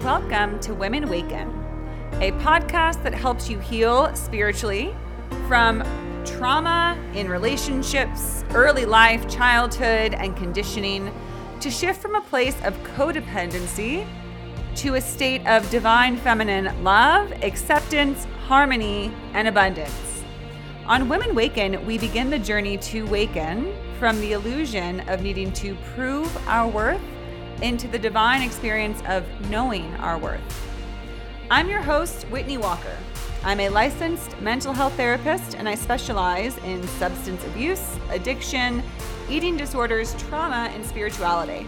Welcome to Women Awaken, a podcast that helps you heal spiritually from trauma in relationships, early life, childhood, and conditioning to shift from a place of codependency to a state of divine feminine love, acceptance, harmony, and abundance. On Women Waken, we begin the journey to waken from the illusion of needing to prove our worth into the divine experience of knowing our worth. I'm your host, Whitney Walker. I'm a licensed mental health therapist and I specialize in substance abuse, addiction, eating disorders, trauma, and spirituality.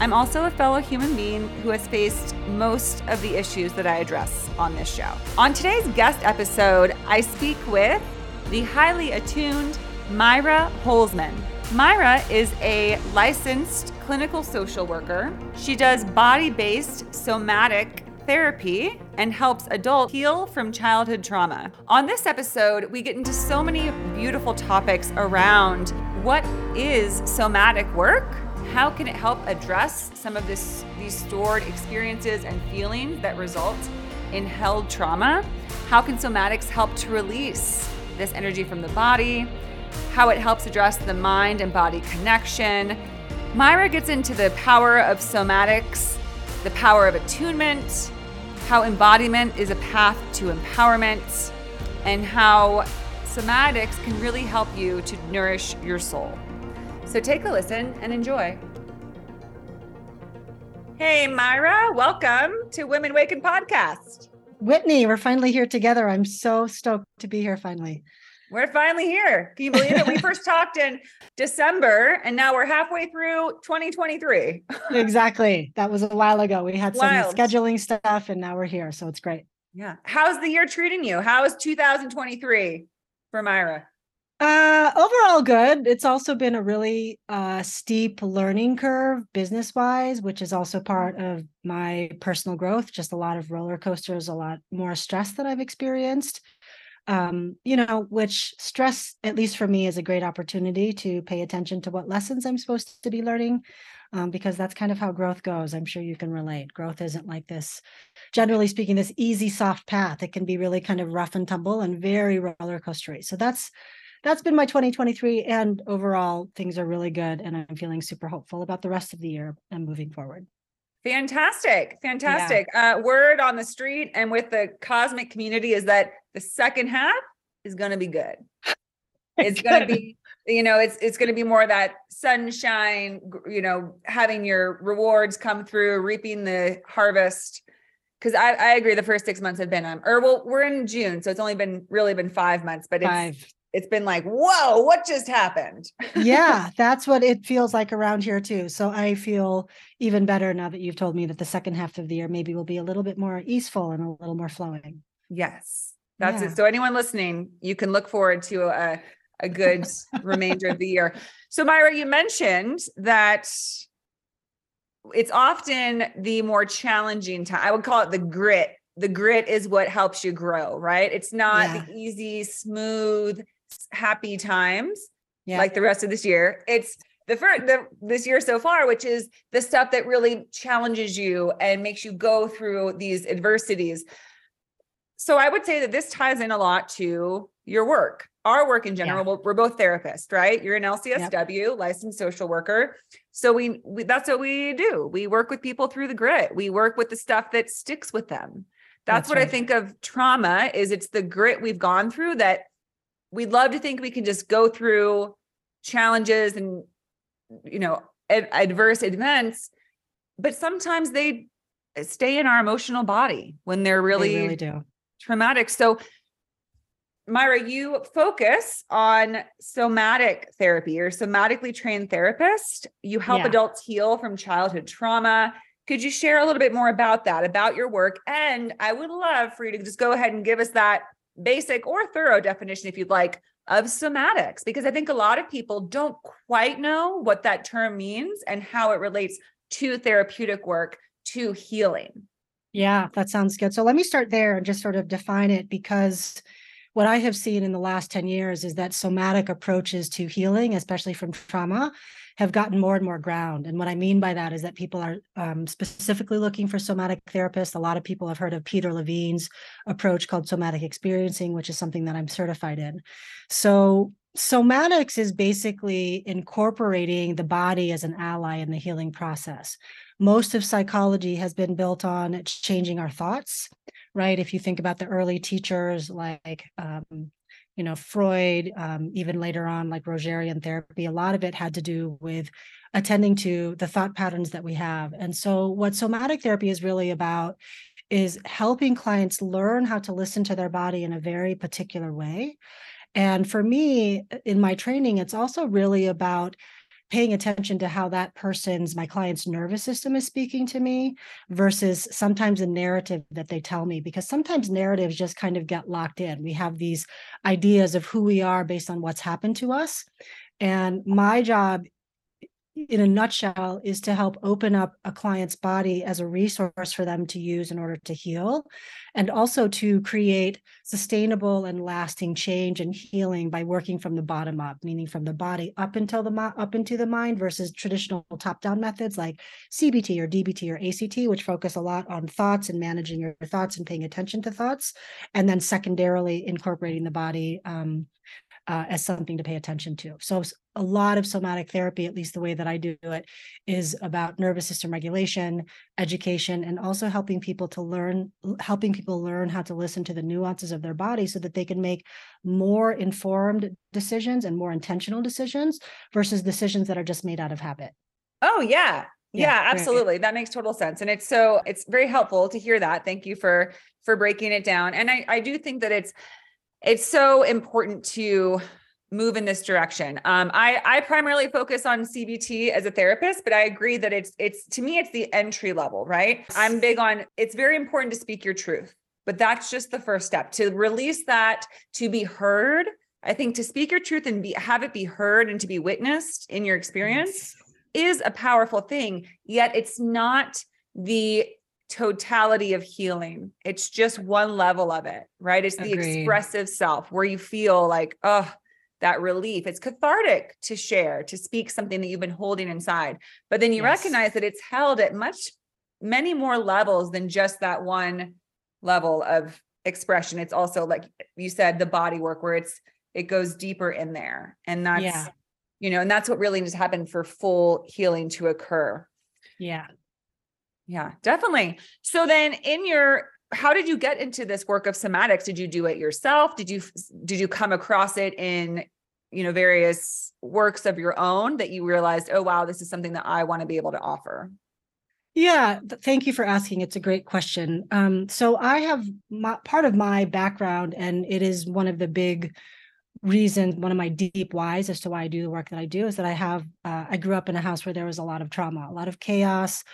I'm also a fellow human being who has faced most of the issues that I address on this show. On today's guest episode, I speak with the highly attuned Maira Holzmann. Maira is a licensed clinical social worker. She does body based somatic therapy and helps adults heal from childhood trauma. On this episode, we get into so many beautiful topics around what is somatic work? How can it help address some of this these stored experiences and feelings that result in held trauma? How can somatics help to release this energy from the body? How it helps address the mind and body connection? Maira gets into the power of somatics, the power of attunement, how embodiment is a path to empowerment, and how somatics can really help you to nourish your soul. So take a listen and enjoy. Hey, Maira, welcome to Women Waken Podcast. Whitney, we're finally here together. I'm so stoked to be here finally. We're finally here. Can you believe it? We first talked in December and now we're halfway through 2023. exactly. That was a while ago. We had some Wild. scheduling stuff and now we're here. So it's great. Yeah. How's the year treating you? How is 2023 for Maira? Uh overall good. It's also been a really uh steep learning curve business wise, which is also part of my personal growth, just a lot of roller coasters, a lot more stress that I've experienced um, you know, which stress, at least for me, is a great opportunity to pay attention to what lessons I'm supposed to be learning, um, because that's kind of how growth goes. I'm sure you can relate. Growth isn't like this, generally speaking, this easy, soft path. It can be really kind of rough and tumble and very roller coastery. So that's that's been my 2023, and overall things are really good, and I'm feeling super hopeful about the rest of the year and moving forward. Fantastic. Fantastic. Yeah. Uh, word on the street and with the cosmic community is that the second half is going to be good. It's going to be, you know, it's it's going to be more that sunshine, you know, having your rewards come through, reaping the harvest. Because I, I agree, the first six months have been um, or well, we're in June, so it's only been really been five months, but it's five it's been like, whoa, what just happened? yeah, that's what it feels like around here too. So I feel even better now that you've told me that the second half of the year maybe will be a little bit more easeful and a little more flowing. Yes, that's yeah. it. So anyone listening, you can look forward to a, a good remainder of the year. So Maira, you mentioned that it's often the more challenging time. I would call it the grit. The grit is what helps you grow, right? It's not yeah. the easy, smooth, happy times yeah. like the rest of this year. It's the first the, this year so far, which is the stuff that really challenges you and makes you go through these adversities. So I would say that this ties in a lot to your work, our work in general. Yeah. We're both therapists, right? You're an LCSW, yep. licensed social worker. So we, we that's what we do. We work with people through the grit. We work with the stuff that sticks with them. That's, that's what right. I think of trauma is it's the grit we've gone through that we'd love to think we can just go through challenges and you know ad- adverse events but sometimes they stay in our emotional body when they're really, they really do. traumatic. So Maira you focus on somatic therapy. Or somatically trained therapist. You help yeah. adults heal from childhood trauma. Could you share a little bit more about that about your work? And i would love for you to just go ahead and give us that basic or thorough definition, if you'd like, of somatics, because I think a lot of people don't quite know what that term means and how it relates to therapeutic work, to healing. Yeah, that sounds good. So let me start there and just sort of define it because what I have seen in the last 10 years is that somatic approaches to healing, especially from trauma, have gotten more and more ground. And what I mean by that is that people are um, specifically looking for somatic therapists. A lot of people have heard of Peter Levine's approach called somatic experiencing, which is something that I'm certified in. So somatics is basically incorporating the body as an ally in the healing process. Most of psychology has been built on changing our thoughts, right? If you think about the early teachers like, um, you know, Freud, um, even later on, like Rogerian therapy, a lot of it had to do with attending to the thought patterns that we have. And so, what somatic therapy is really about is helping clients learn how to listen to their body in a very particular way and for me, in my training, it's also really about paying attention to how that person's, my client's nervous system is speaking to me versus sometimes a narrative that they tell me, because sometimes narratives just kind of get locked in. We have these ideas of who we are based on what's happened to us. And my job in a nutshell is to help open up a client's body as a resource for them to use in order to heal and also to create sustainable and lasting change and healing by working from the bottom up meaning from the body up until the up into the mind versus traditional top down methods like CBT or DBT or ACT which focus a lot on thoughts and managing your thoughts and paying attention to thoughts and then secondarily incorporating the body um, uh, as something to pay attention to. So a lot of somatic therapy, at least the way that I do it, is about nervous system regulation, education, and also helping people to learn, helping people learn how to listen to the nuances of their body so that they can make more informed decisions and more intentional decisions versus decisions that are just made out of habit. Oh yeah. Yeah, yeah absolutely. That makes total sense. And it's so it's very helpful to hear that. Thank you for for breaking it down. And I I do think that it's it's so important to move in this direction. Um, I I primarily focus on CBT as a therapist, but I agree that it's it's to me it's the entry level, right? I'm big on it's very important to speak your truth, but that's just the first step to release that to be heard. I think to speak your truth and be have it be heard and to be witnessed in your experience yes. is a powerful thing. Yet it's not the totality of healing. It's just one level of it, right? It's the Agreed. expressive self where you feel like, oh, that relief. It's cathartic to share, to speak something that you've been holding inside. But then you yes. recognize that it's held at much, many more levels than just that one level of expression. It's also like you said, the body work where it's, it goes deeper in there. And that's, yeah. you know, and that's what really needs to happen for full healing to occur. Yeah. Yeah, definitely. So then in your how did you get into this work of somatics? Did you do it yourself? Did you did you come across it in you know various works of your own that you realized, "Oh wow, this is something that I want to be able to offer?" Yeah, thank you for asking. It's a great question. Um, so I have my, part of my background, and it is one of the big reasons, one of my deep whys as to why I do the work that I do, is that I have uh, I grew up in a house where there was a lot of trauma, a lot of chaos,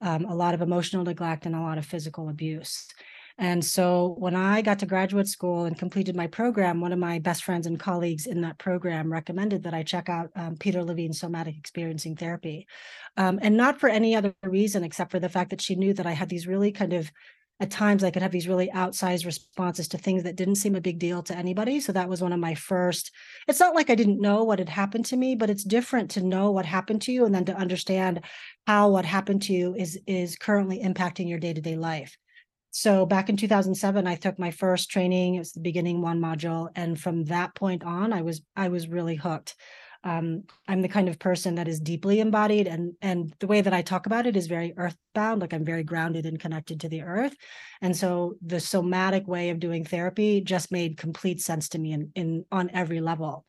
um, a lot of emotional neglect, and a lot of physical abuse. And so when I got to graduate school and completed my program, one of my best friends and colleagues in that program recommended that I check out um, Peter Levine's somatic experiencing therapy. Um, and not for any other reason except for the fact that she knew that I had these really kind of at times I could have these really outsized responses to things that didn't seem a big deal to anybody. So that was one of my first. It's not like I didn't know what had happened to me, but it's different to know what happened to you and then to understand how what happened to you is is currently impacting your day-to-day life. So back in 2007 I took my first training, it was the beginning one module and from that point on I was I was really hooked um, I'm the kind of person that is deeply embodied and and the way that I talk about it is very earthbound like I'm very grounded and connected to the earth and so the somatic way of doing therapy just made complete sense to me in in on every level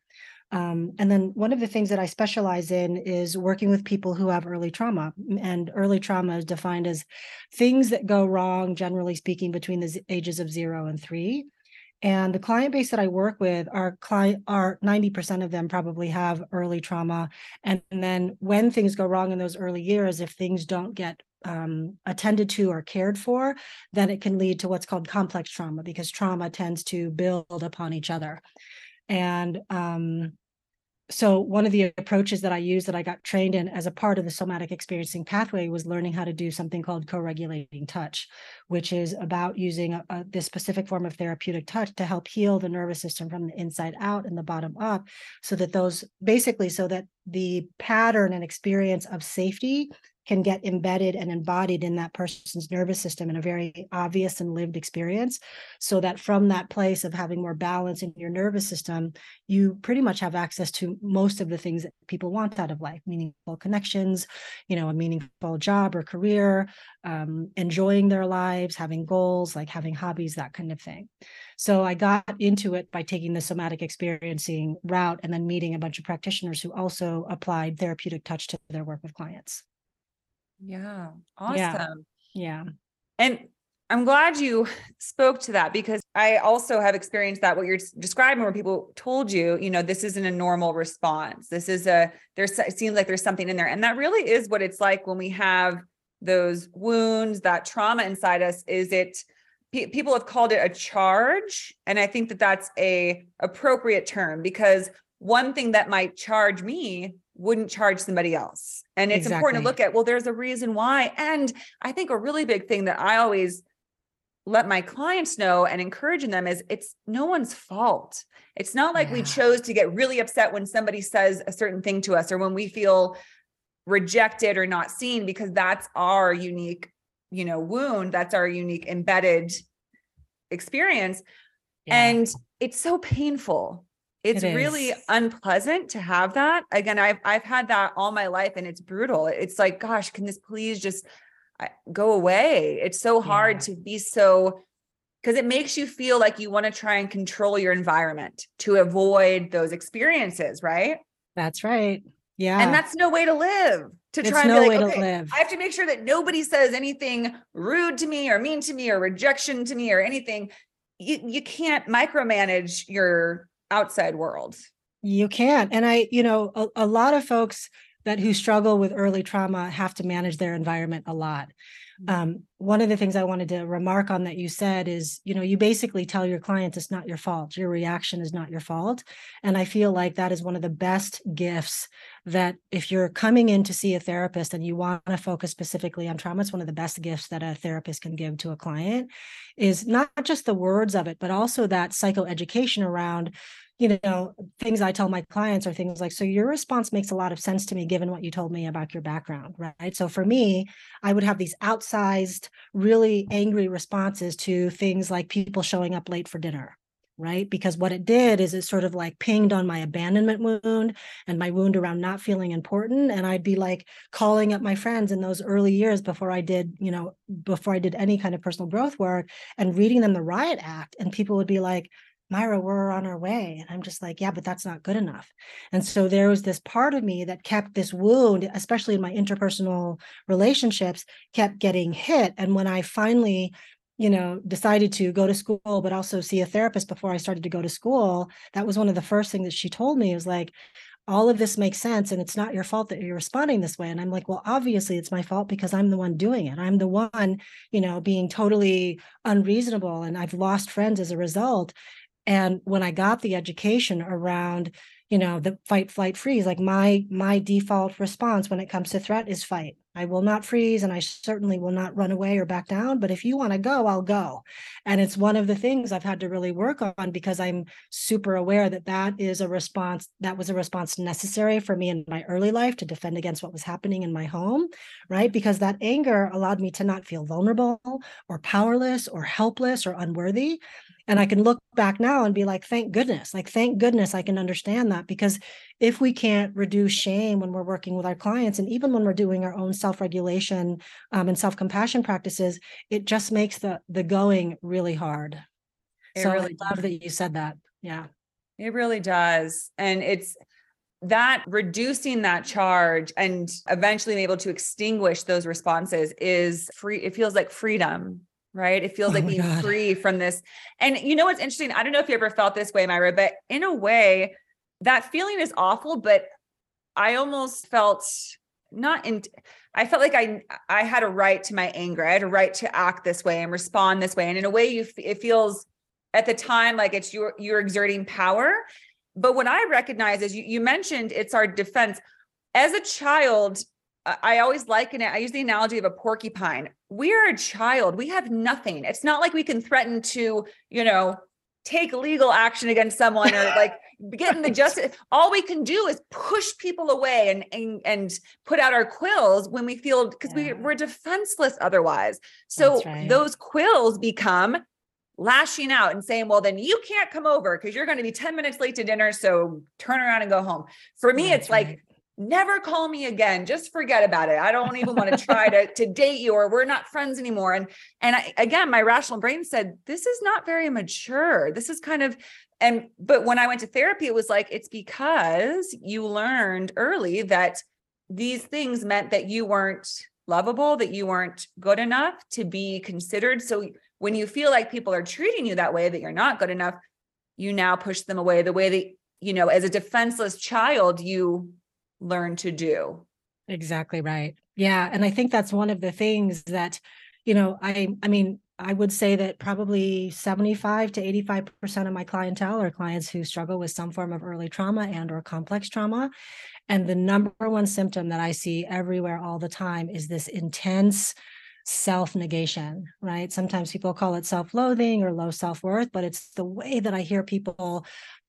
um, and then one of the things that I specialize in is working with people who have early trauma. And early trauma is defined as things that go wrong, generally speaking, between the ages of zero and three. And the client base that I work with, our client are 90% of them probably have early trauma. And then when things go wrong in those early years, if things don't get um, attended to or cared for, then it can lead to what's called complex trauma because trauma tends to build upon each other. And um, so one of the approaches that I use that I got trained in as a part of the somatic experiencing pathway was learning how to do something called co-regulating touch, which is about using a, a, this specific form of therapeutic touch to help heal the nervous system from the inside out and the bottom up, so that those basically so that the pattern and experience of safety can get embedded and embodied in that person's nervous system in a very obvious and lived experience so that from that place of having more balance in your nervous system you pretty much have access to most of the things that people want out of life meaningful connections you know a meaningful job or career um, enjoying their lives having goals like having hobbies that kind of thing. So i got into it by taking the somatic experiencing route and then meeting a bunch of practitioners who also applied therapeutic touch to their work with clients yeah. Awesome. Yeah. yeah. And I'm glad you spoke to that because I also have experienced that what you're describing where people told you, you know, this isn't a normal response. This is a there's it seems like there's something in there. And that really is what it's like when we have those wounds, that trauma inside us is it people have called it a charge and I think that that's a appropriate term because one thing that might charge me wouldn't charge somebody else. And it's exactly. important to look at, well, there's a reason why. And I think a really big thing that I always let my clients know and encouraging them is it's no one's fault. It's not like yeah. we chose to get really upset when somebody says a certain thing to us or when we feel rejected or not seen because that's our unique, you know, wound, that's our unique embedded experience. Yeah. And it's so painful it's it really unpleasant to have that. Again, I've I've had that all my life and it's brutal. It's like, gosh, can this please just go away? It's so hard yeah. to be so because it makes you feel like you want to try and control your environment to avoid those experiences, right? That's right. Yeah. And that's no way to live. To it's try and no be like, okay. I have to make sure that nobody says anything rude to me or mean to me or rejection to me or anything. You you can't micromanage your outside world. You can't. And I, you know, a, a lot of folks that who struggle with early trauma have to manage their environment a lot. Mm-hmm. Um, one of the things I wanted to remark on that you said is, you know, you basically tell your clients it's not your fault. Your reaction is not your fault. And I feel like that is one of the best gifts that if you're coming in to see a therapist and you want to focus specifically on trauma, it's one of the best gifts that a therapist can give to a client is not just the words of it, but also that psychoeducation around you know things i tell my clients are things like so your response makes a lot of sense to me given what you told me about your background right? So for me i would have these outsized really angry responses to things like people showing up late for dinner right? Because what it did is it sort of like pinged on my abandonment wound and my wound around not feeling important and i'd be like calling up my friends in those early years before i did you know before i did any kind of personal growth work and reading them the riot act and people would be like Maira, we're on our way. And I'm just like, yeah, but that's not good enough. And so there was this part of me that kept this wound, especially in my interpersonal relationships, kept getting hit. And when I finally, you know, decided to go to school, but also see a therapist before I started to go to school, that was one of the first things that she told me was like, all of this makes sense and it's not your fault that you're responding this way and i'm like well obviously it's my fault because i'm the one doing it i'm the one you know being totally unreasonable and i've lost friends as a result and when i got the education around you know the fight flight freeze like my my default response when it comes to threat is fight i will not freeze and i certainly will not run away or back down but if you want to go i'll go and it's one of the things i've had to really work on because i'm super aware that that is a response that was a response necessary for me in my early life to defend against what was happening in my home right because that anger allowed me to not feel vulnerable or powerless or helpless or unworthy and I can look back now and be like, thank goodness, like, thank goodness I can understand that. Because if we can't reduce shame when we're working with our clients, and even when we're doing our own self regulation um, and self compassion practices, it just makes the, the going really hard. It so really I love does. that you said that. Yeah. It really does. And it's, that reducing that charge and eventually being able to extinguish those responses is free it feels like freedom right? It feels oh like being God. free from this. And you know what's interesting? I don't know if you ever felt this way, Maira, but in a way, that feeling is awful, but I almost felt not in I felt like I I had a right to my anger. I had a right to act this way and respond this way. And in a way you it feels at the time like it's you're you're exerting power but what I recognize is you, you mentioned it's our defense. As a child, I always liken it. I use the analogy of a porcupine. We are a child. We have nothing. It's not like we can threaten to, you know, take legal action against someone or like get in the justice. All we can do is push people away and and, and put out our quills when we feel because yeah. we, we're defenseless otherwise. So right. those quills become lashing out and saying, well, then you can't come over because you're going to be 10 minutes late to dinner. So turn around and go home. For me, That's it's right. like, never call me again. Just forget about it. I don't even want to try to, to date you or we're not friends anymore. And, and I, again, my rational brain said, this is not very mature. This is kind of, and, but when I went to therapy, it was like, it's because you learned early that these things meant that you weren't lovable, that you weren't good enough to be considered. So when you feel like people are treating you that way, that you're not good enough, you now push them away the way that, you know, as a defenseless child, you learn to do. Exactly right. Yeah. And I think that's one of the things that, you know, I, I mean, I would say that probably 75 to 85% of my clientele are clients who struggle with some form of early trauma and or complex trauma. And the number one symptom that I see everywhere all the time is this intense self negation, right? Sometimes people call it self loathing or low self worth, but it's the way that I hear people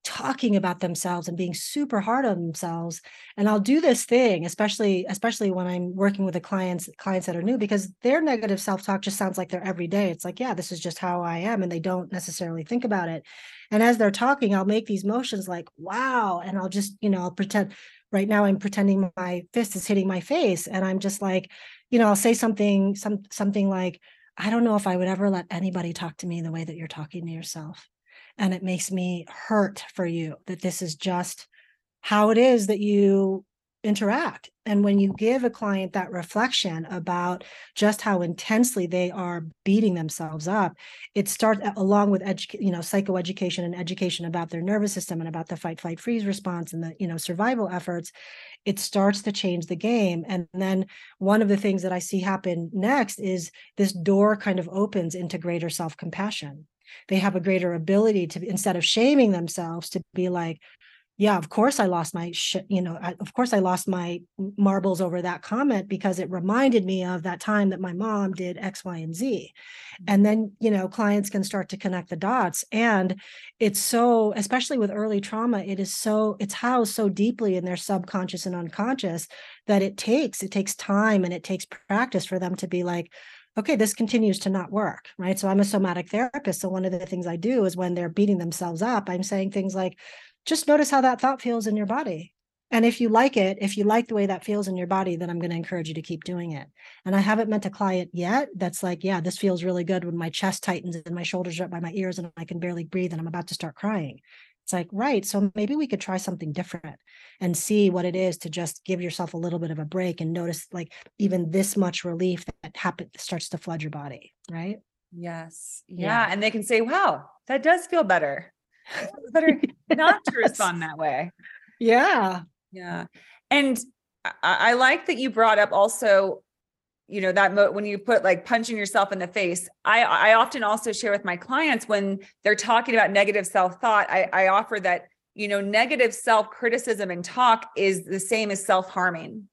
talking about themselves and being super hard on themselves and i'll do this thing especially especially when i'm working with the clients clients that are new because their negative self-talk just sounds like their everyday it's like yeah this is just how i am and they don't necessarily think about it. And as they're talking i'll make these motions like wow and i'll just you know i'll pretend right now i'm pretending my fist is hitting my face and i'm just like you know i'll say something some something like i don't know if i would ever let anybody talk to me the way that you're talking to yourself and it makes me hurt for you that this is just how it is that you interact. And when you give a client that reflection about just how intensely they are beating themselves up it starts along with edu- you know psychoeducation and education about their nervous system and about the fight flight freeze response and the you know survival efforts it starts to change the game. And then one of the things that i see happen next is this door kind of opens into greater self-compassion they have a greater ability to instead of shaming themselves to be like yeah of course i lost my sh- you know I, of course i lost my marbles over that comment because it reminded me of that time that my mom did x y and z. Mm-hmm. And then you know clients can start to connect the dots. And it's so especially with early trauma it is so it's housed so deeply in their subconscious and unconscious that it takes it takes time and it takes practice for them to be like okay, this continues to not work, right? So I'm a somatic therapist. So one of the things I do is when they're beating themselves up, I'm saying things like, just notice how that thought feels in your body. And if you like it, if you like the way that feels in your body, then I'm going to encourage you to keep doing it. And I haven't met a client yet that's like, yeah, this feels really good when my chest tightens and my shoulders are up by my ears and I can barely breathe and I'm about to start crying. It's like, right. So maybe we could try something different and see what it is to just give yourself a little bit of a break and notice like even this much relief that happens starts to flood your body. Right. Yes. Yeah. yeah. And they can say, wow, that does feel better. better not to respond that way. Yeah. Yeah. And I, I like that you brought up also you know that mo- when you put like punching yourself in the face i i often also share with my clients when they're talking about negative self-thought i i offer that you know negative self-criticism and talk is the same as self-harming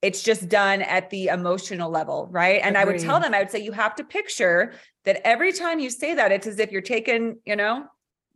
it's just done at the emotional level right and Agreed. i would tell them i would say you have to picture that every time you say that it's as if you're taking you know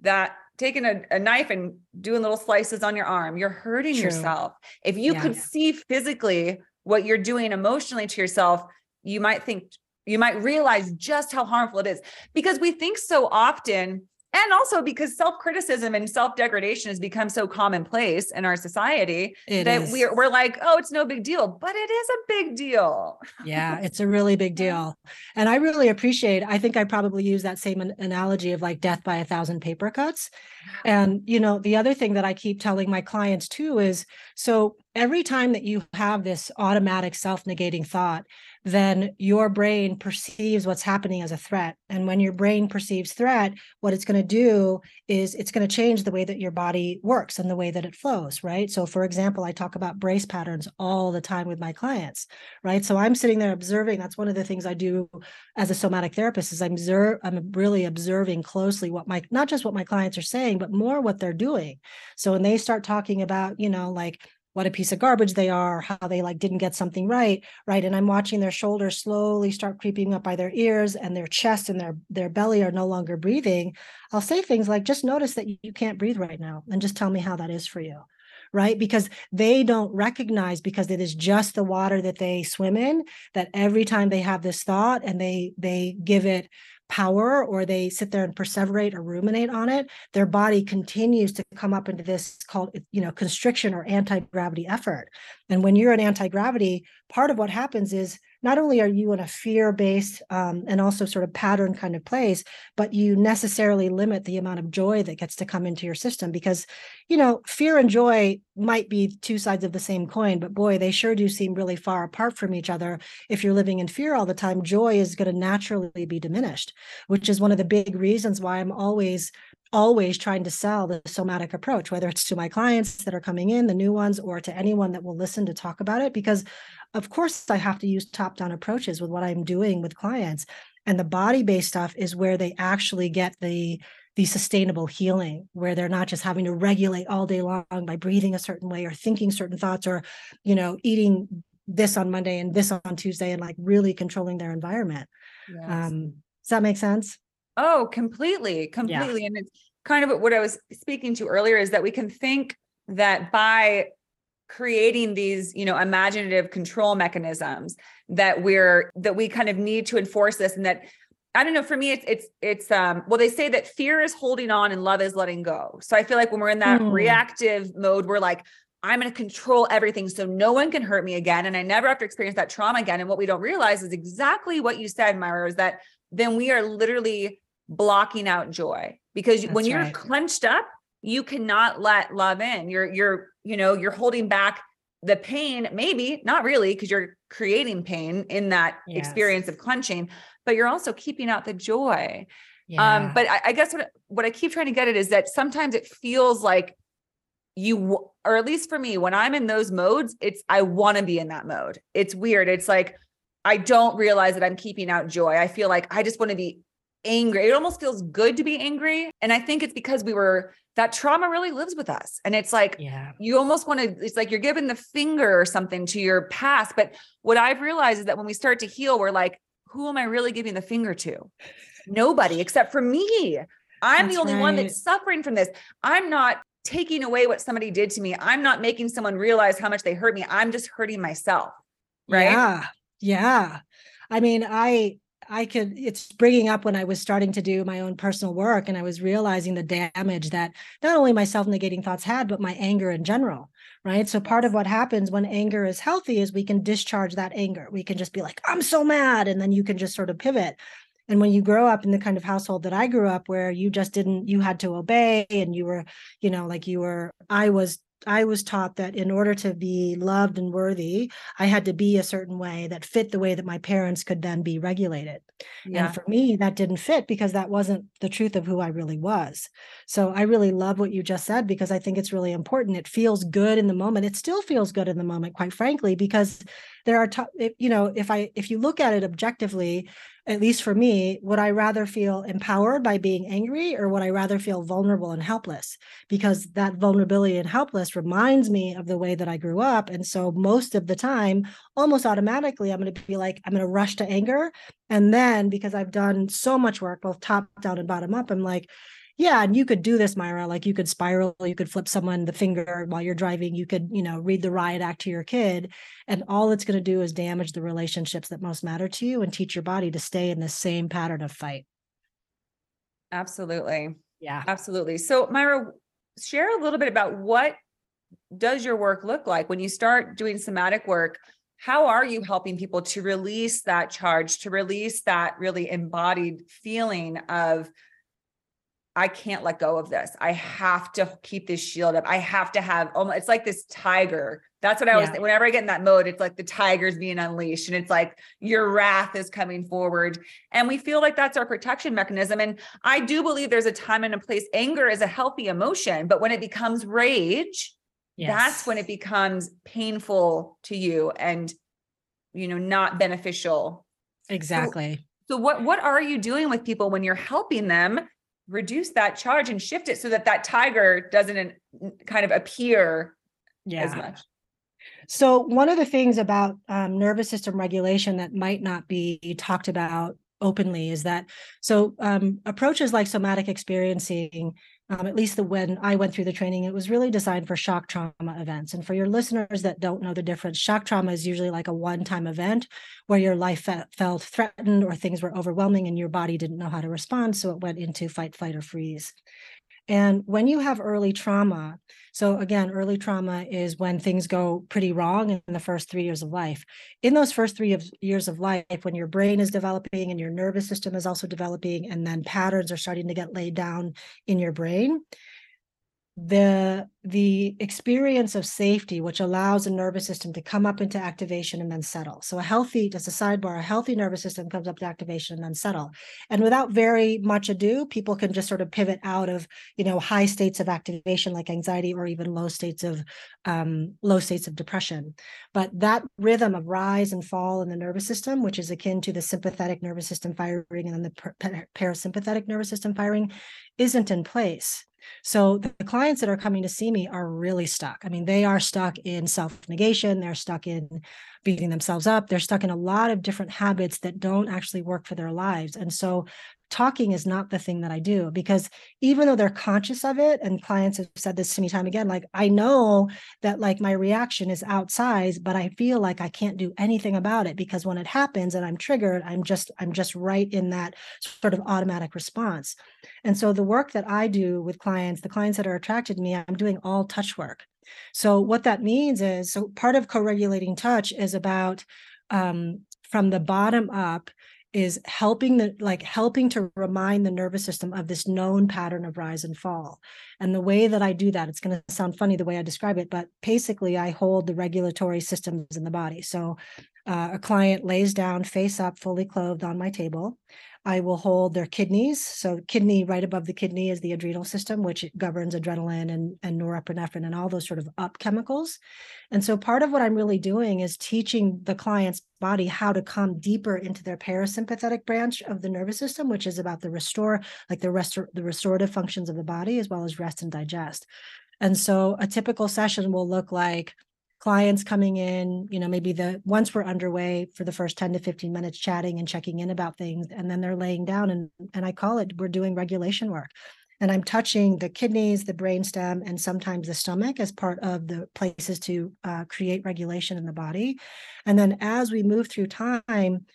that taking a, a knife and doing little slices on your arm you're hurting True. yourself if you yeah. could see physically what you're doing emotionally to yourself, you might think, you might realize just how harmful it is. Because we think so often and also because self-criticism and self-degradation has become so commonplace in our society it that is. we're, we're like oh it's no big deal but it is a big deal. Yeah it's a really big deal. And i really appreciate i think i probably use that same analogy of like death by a thousand paper cuts. And you know the other thing that i keep telling my clients too is so every time that you have this automatic self-negating thought then your brain perceives what's happening as a threat. And when your brain perceives threat, what it's going to do is it's going to change the way that your body works and the way that it flows, right? So, for example, I talk about brace patterns all the time with my clients, right? So I'm sitting there observing. That's one of the things I do as a somatic therapist is I'm observe, I'm really observing closely what my not just what my clients are saying, but more what they're doing. So when they start talking about, you know, like what a piece of garbage they are, how they like didn't get something right, right? And I'm watching their shoulders slowly start creeping up by their ears and their chest and their their belly are no longer breathing. I'll say things like just notice that you can't breathe right now and just tell me how that is for you. Right? Because they don't recognize because it is just the water that they swim in that every time they have this thought and they they give it power or they sit there and perseverate or ruminate on it, their body continues to come up into this called, you know, constriction or anti-gravity effort. And when you're in anti-gravity, part of what happens is not only are you in a fear-based um, and also sort of pattern kind of place, but you necessarily limit the amount of joy that gets to come into your system because, you know, fear and joy might be two sides of the same coin, but boy, they sure do seem really far apart from each other. If you're living in fear all the time, joy is going to naturally be diminished, which is one of the big reasons why I'm always always trying to sell the somatic approach, whether it's to my clients that are coming in, the new ones, or to anyone that will listen to talk about it, because of course I have to use top down approaches with what I'm doing with clients. And the body based stuff is where they actually get the the sustainable healing where they're not just having to regulate all day long by breathing a certain way or thinking certain thoughts or you know eating this on monday and this on tuesday and like really controlling their environment yes. um does that make sense oh completely completely yeah. and it's kind of what i was speaking to earlier is that we can think that by creating these you know imaginative control mechanisms that we're that we kind of need to enforce this and that I don't know. For me, it's it's it's um. Well, they say that fear is holding on and love is letting go. So I feel like when we're in that mm. reactive mode, we're like, I'm going to control everything so no one can hurt me again, and I never have to experience that trauma again. And what we don't realize is exactly what you said, Maira, is that then we are literally blocking out joy because That's when you're right. clenched up, you cannot let love in you're you're you know you're holding back the pain maybe not really because you're creating pain in that yes. experience of clenching but you're also keeping out the joy um, yeah. um but I, I guess what what i keep trying to get at is that sometimes it feels like you or at least for me when i'm in those modes it's i want to be in that mode it's weird it's like i don't realize that i'm keeping out joy i feel like i just want to be angry. It almost feels good to be angry. And I think it's because we were that trauma really lives with us. And it's like yeah. you almost want to, it's like you're giving the finger or something to your past. But what I've realized is that when we start to heal, we're like, who am I really giving the finger to? Nobody except for me. I'm that's the only right. one that's suffering from this. I'm not taking away what somebody did to me. I'm not making someone realize how much they hurt me. I'm just hurting myself. Right. Yeah. Yeah. I mean, I I could, it's bringing up when I was starting to do my own personal work and I was realizing the damage that not only my self negating thoughts had, but my anger in general. Right. So part of what happens when anger is healthy is we can discharge that anger. We can just be like, I'm so mad. And then you can just sort of pivot. And when you grow up in the kind of household that I grew up, where you just didn't, you had to obey and you were, you know, like you were, I was I was taught that in order to be loved and worthy, I had to be a certain way that fit the way that my parents could then be regulated. Yeah. And for me, that didn't fit because that wasn't the truth of who I really was. So I really love what you just said because I think it's really important. It feels good in the moment. It still feels good in the moment, quite frankly, because there are, t- you know, if I if you look at it objectively, at least for me, would I rather feel empowered by being angry or would I rather feel vulnerable and helpless? Because that vulnerability and helpless reminds me of the way that I grew up. And so most of the time, almost automatically, I'm going to be like, I'm going to rush to anger. And then because I've done so much work, both top down and bottom up, I'm like, yeah, and you could do this, Maira. Like you could spiral, you could flip someone the finger while you're driving. You could, you know, read the riot act to your kid, and all it's going to do is damage the relationships that most matter to you and teach your body to stay in the same pattern of fight. Absolutely. Yeah. Absolutely. So, Maira, share a little bit about what does your work look like when you start doing somatic work? How are you helping people to release that charge, to release that really embodied feeling of I can't let go of this. I have to keep this shield up. I have to have oh almost it's like this tiger. That's what I was whenever I get in that mode, it's like the tiger's being unleashed and it's like your wrath is coming forward. And we feel like that's our protection mechanism. And I do believe there's a time and a place. Anger is a healthy emotion, but when it becomes rage, yes. that's when it becomes painful to you and you know not beneficial. Exactly. So, so what what are you doing with people when you're helping them reduce that charge and shift it so that that tiger doesn't kind of appear yeah. as much. So, one of the things about um, nervous system regulation that might not be talked about openly is that so um, approaches like somatic experiencing um, at least the when I went through the training, it was really designed for shock trauma events. And for your listeners that don't know the difference, shock trauma is usually like a one-time event where your life fe- felt threatened or things were overwhelming and your body didn't know how to respond, so it went into fight, flight, or freeze. And when you have early trauma, so again, early trauma is when things go pretty wrong in the first three years of life. In those first three of, years of life, when your brain is developing and your nervous system is also developing, and then patterns are starting to get laid down in your brain, the the experience of safety which allows the nervous system to come up into activation and then settle. So a healthy just a sidebar a healthy nervous system comes up to activation and then settle. And without very much ado people can just sort of pivot out of you know high states of activation like anxiety or even low states of um, low states of depression. But that rhythm of rise and fall in the nervous system which is akin to the sympathetic nervous system firing and then the parasympathetic nervous system firing isn't in place so the clients that are coming to see me are really stuck. I mean, they are stuck in self negation, they're stuck in beating themselves up, they're stuck in a lot of different habits that don't actually work for their lives. And so talking is not the thing that I do because even though they're conscious of it, and clients have said this to me time again, like I know that like my reaction is outsized, but I feel like I can't do anything about it because when it happens and I'm triggered, I'm just I'm just right in that sort of automatic response. And so the work that I do with clients, the clients that are attracted to me, I'm doing all touch work. So what that means is so part of co-regulating touch is about um, from the bottom up is helping the like helping to remind the nervous system of this known pattern of rise and fall. And the way that i do that it's going to sound funny the way i describe it but basically i hold the regulatory systems in the body. So uh, a client lays down face up fully clothed on my table I will hold their kidneys. So, kidney right above the kidney is the adrenal system, which governs adrenaline and, and norepinephrine and all those sort of up chemicals. And so, part of what I'm really doing is teaching the client's body how to come deeper into their parasympathetic branch of the nervous system, which is about the restore, like the rest, the restorative functions of the body, as well as rest and digest. And so, a typical session will look like clients coming in, you know, maybe the once we're underway for the first 10 to 15 minutes chatting and checking in about things, and then they're laying down and and I call it we're doing regulation work. And I'm touching the kidneys, the brainstem, and sometimes the stomach as part of the places to uh, create regulation in the body. And then as we move through time,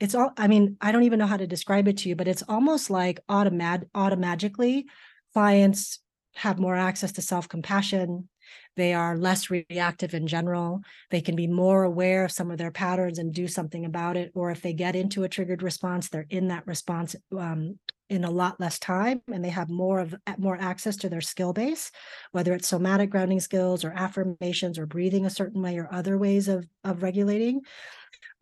it's all, I mean, I don't even know how to describe it to you, but it's almost like automat automatically clients have more access to self-compassion they are less reactive in general. They can be more aware of some of their patterns and do something about it. Or if they get into a triggered response, they're in that response um, in a lot less time and they have more of more access to their skill base whether it's somatic grounding skills or affirmations or breathing a certain way or other ways of of regulating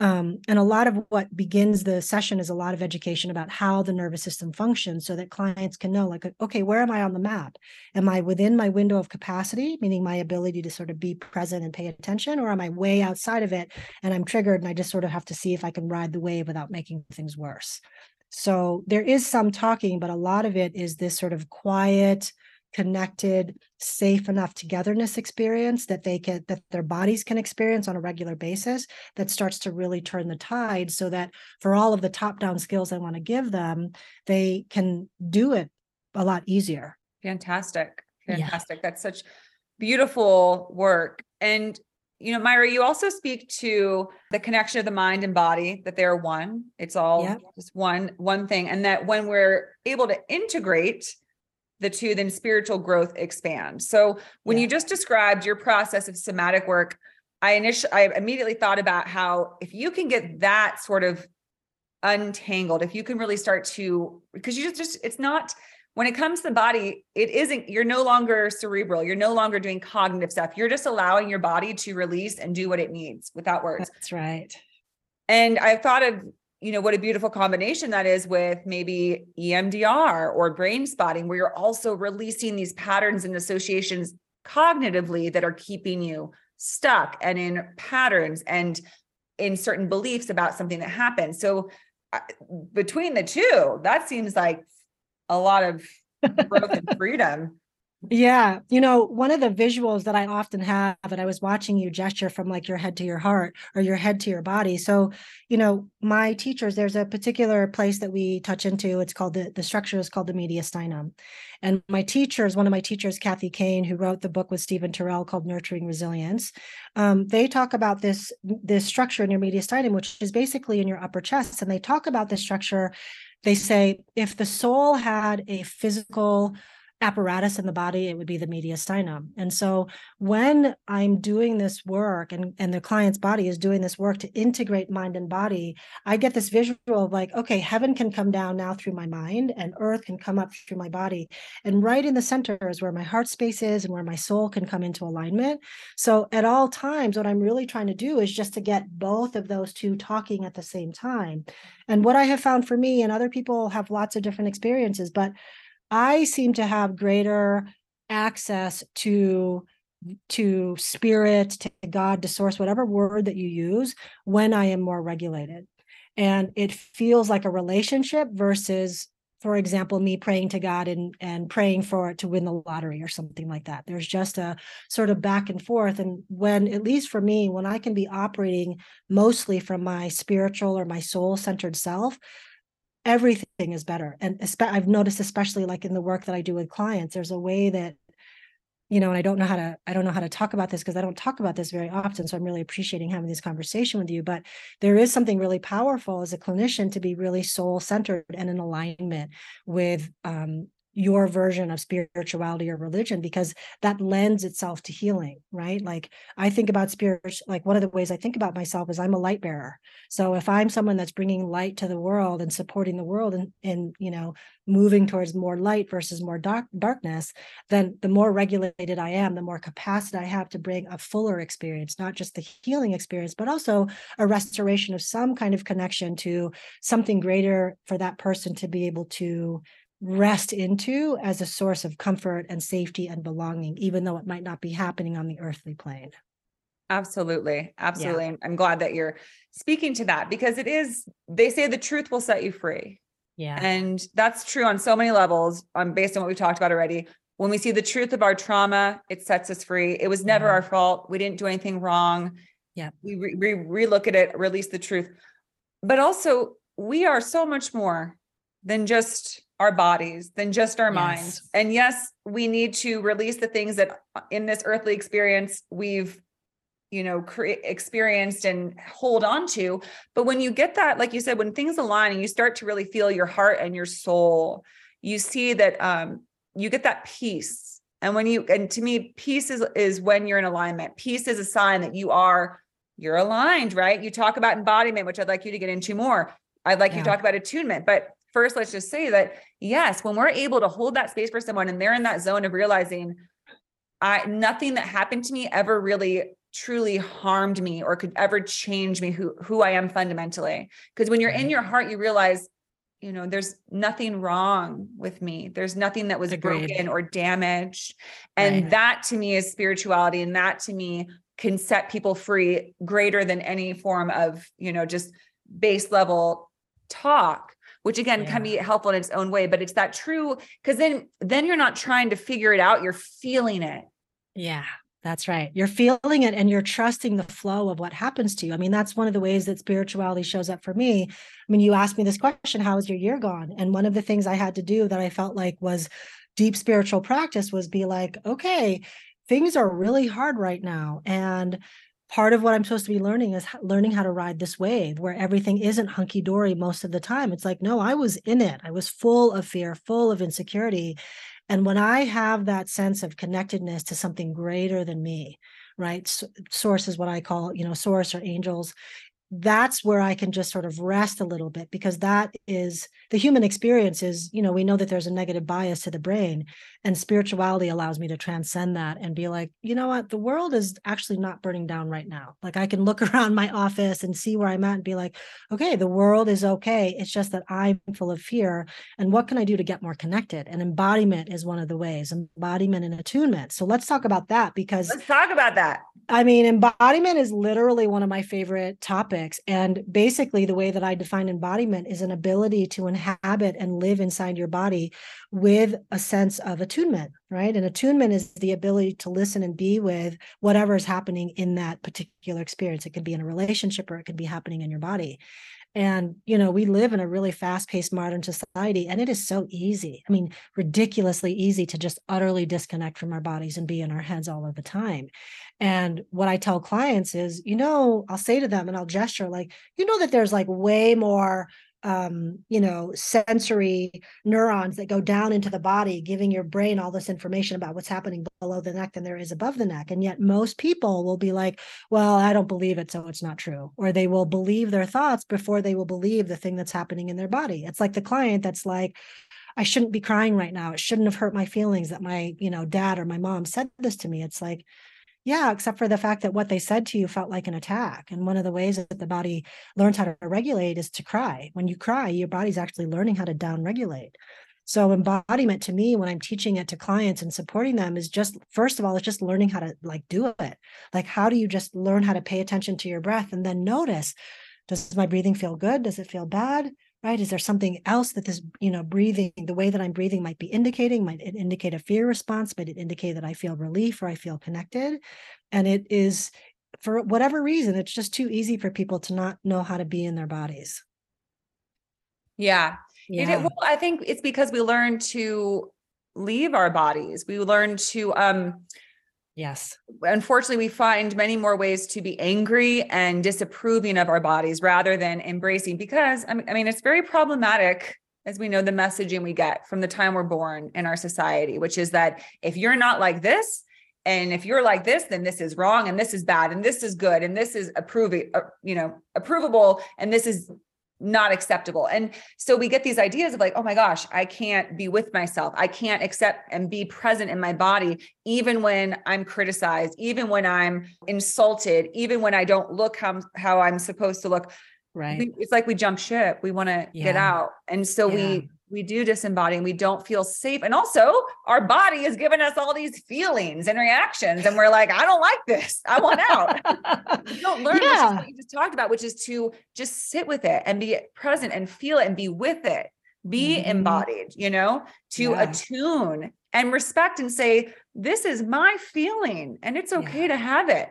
um, and a lot of what begins the session is a lot of education about how the nervous system functions so that clients can know, like, okay, where am I on the map? Am I within my window of capacity, meaning my ability to sort of be present and pay attention, or am I way outside of it and I'm triggered and I just sort of have to see if I can ride the wave without making things worse? So there is some talking, but a lot of it is this sort of quiet, connected, safe enough togetherness experience that they can that their bodies can experience on a regular basis that starts to really turn the tide so that for all of the top-down skills I want to give them, they can do it a lot easier. Fantastic. Fantastic. Yeah. That's such beautiful work. And you know, Maira, you also speak to the connection of the mind and body, that they're one. It's all yep. just one, one thing. And that when we're able to integrate the two, then spiritual growth expands. So when yeah. you just described your process of somatic work, I initially I immediately thought about how if you can get that sort of untangled, if you can really start to because you just just it's not when it comes to the body, it isn't, you're no longer cerebral. You're no longer doing cognitive stuff. You're just allowing your body to release and do what it needs without words. That's right. And I've thought of, you know, what a beautiful combination that is with maybe EMDR or brain spotting, where you're also releasing these patterns and associations cognitively that are keeping you stuck and in patterns and in certain beliefs about something that happened. So uh, between the two, that seems like a lot of growth and freedom. Yeah. You know, one of the visuals that I often have, and I was watching you gesture from like your head to your heart or your head to your body. So, you know, my teachers, there's a particular place that we touch into. It's called the, the structure is called the mediastinum. And my teachers, one of my teachers, Kathy Kain, who wrote the book with Stephen Terrell called Nurturing Resilience, um, they talk about this, this structure in your mediastinum, which is basically in your upper chest. And they talk about this structure they say if the soul had a physical apparatus in the body, it would be the mediastinum. And so when I'm doing this work and, and the client's body is doing this work to integrate mind and body, I get this visual of like, okay, heaven can come down now through my mind and earth can come up through my body. And right in the center is where my heart space is and where my soul can come into alignment. So at all times, what I'm really trying to do is just to get both of those two talking at the same time. And what I have found for me, and other people have lots of different experiences, but I seem to have greater access to to spirit, to God, to source, whatever word that you use, when I am more regulated. And it feels like a relationship versus, for example, me praying to God and, and praying for it to win the lottery or something like that. There's just a sort of back and forth. And when, at least for me, when I can be operating mostly from my spiritual or my soul centered self, everything is better. And I've noticed, especially like in the work that I do with clients, there's a way that you know and i don't know how to i don't know how to talk about this because i don't talk about this very often so i'm really appreciating having this conversation with you but there is something really powerful as a clinician to be really soul centered and in alignment with um, your version of spirituality or religion because that lends itself to healing right? Like i think about spirit like one of the ways i think about myself is i'm a light bearer. So if i'm someone that's bringing light to the world and supporting the world and and you know moving towards more light versus more dark darkness then the more regulated i am the more capacity i have to bring a fuller experience not just the healing experience but also a restoration of some kind of connection to something greater for that person to be able to rest into as a source of comfort and safety and belonging, even though it might not be happening on the earthly plane. Absolutely. Absolutely. Yeah. I'm glad that you're speaking to that because it is, they say the truth will set you free. Yeah. And that's true on so many levels, um, based on what we've talked about already. When we see the truth of our trauma, it sets us free. It was never yeah. our fault. We didn't do anything wrong. Yeah. We re- re- relook at it, release the truth. But also, we are so much more than just our bodies than just our yes. minds. And yes, we need to release the things that uh, in this earthly experience we've you know cre- experienced and hold on to but when you get that like you said when things align and you start to really feel your heart and your soul you see that um you get that peace and when you and to me peace is is when you're in alignment peace is a sign that you are you're aligned right you talk about embodiment which i'd like you to get into more i'd like yeah. you to talk about attunement but first, let's just say that yes, when we're able to hold that space for someone and they're in that zone of realizing I nothing that happened to me ever really truly harmed me or could ever change me who who I am fundamentally. Because when you're in mm-hmm. your heart, you realize, you know, there's nothing wrong with me. There's nothing that was Agreed. broken or damaged. And right. that to me is spirituality. And that to me can set people free greater than any form of, you know, just base level talk which again yeah. can be helpful in its own way but it's that true because then then you're not trying to figure it out you're feeling it. Yeah that's right. You're feeling it and you're trusting the flow of what happens to you. I mean that's one of the ways that spirituality shows up for me. I mean you asked me this question how has your year gone? And one of the things i had to do that i felt like was deep spiritual practice was be like okay things are really hard right now. And part of what I'm supposed to be learning is learning how to ride this wave where everything isn't hunky dory most of the time. It's like, no, I was in it. I was full of fear, full of insecurity. And when I have that sense of connectedness to something greater than me, right? source is what I call, you know, source or angels. That's where I can just sort of rest a little bit because that is the human experience is, you know, we know that there's a negative bias to the brain and spirituality allows me to transcend that and be like, you know what, the world is actually not burning down right now. Like I can look around my office and see where I'm at and be like, okay, the world is okay. It's just that I'm full of fear. And what can I do to get more connected? And embodiment is one of the ways, embodiment and attunement. So let's talk about that because let's talk about that. I mean, embodiment is literally one of my favorite topics. And basically, the way that I define embodiment is an ability to inhabit and live inside your body with a sense of attunement, right? And attunement is the ability to listen and be with whatever is happening in that particular experience. It could be in a relationship or it could be happening in your body. And, you know, we live in a really fast paced modern society, and it is so easy. I mean, ridiculously easy to just utterly disconnect from our bodies and be in our heads all of the time. And what I tell clients is, you know, I'll say to them and I'll gesture like, you know, that there's like way more um, you know, sensory neurons that go down into the body, giving your brain all this information about what's happening below the neck than there is above the neck. And yet, most people will be like, well, I don't believe it, so it's not true. Or they will believe their thoughts before they will believe the thing that's happening in their body. It's like the client that's like, I shouldn't be crying right now. It shouldn't have hurt my feelings that my, you know, dad or my mom said this to me. It's like, yeah, except for the fact that what they said to you felt like an attack. And one of the ways that the body learns how to regulate is to cry. When you cry, your body's actually learning how to down regulate. So embodiment to me, when I'm teaching it to clients and supporting them, is just first of all, it's just learning how to like do it. Like, how do you just learn how to pay attention to your breath and then notice, does my breathing feel good? Does it feel bad? Right? Is there something else that this you know breathing the way that i'm breathing might be indicating might it indicate a fear response might it indicate that i feel relief or i feel connected? And it is for whatever reason it's just too easy for people to not know how to be in their bodies. Yeah, yeah. It, well, i think it's because we learn to leave our bodies. We learn to um Yes. Unfortunately, we find many more ways to be angry and disapproving of our bodies rather than embracing, because I mean, it's very problematic, as we know, the messaging we get from the time we're born in our society, which is that if you're not like this, and if you're like this, then this is wrong, and this is bad, and this is good, and this is approving, uh, you know, approvable, and this is not acceptable. And so we get these ideas of like, oh my gosh, I can't be with myself. I can't accept and be present in my body, even when I'm criticized, even when I'm insulted, even when I don't look how, how I'm supposed to look. Right. It's like we jump ship. We want to yeah. get out. And so yeah. we we do disembody and we don't feel safe. And also, our body is giving us all these feelings and reactions. And we're like, I don't like this. I want out. you don't learn yeah. what you just talked about, which is to just sit with it and be present and feel it and be with it, be mm-hmm. embodied, you know, to yeah. attune and respect and say, This is my feeling and it's okay yeah. to have it.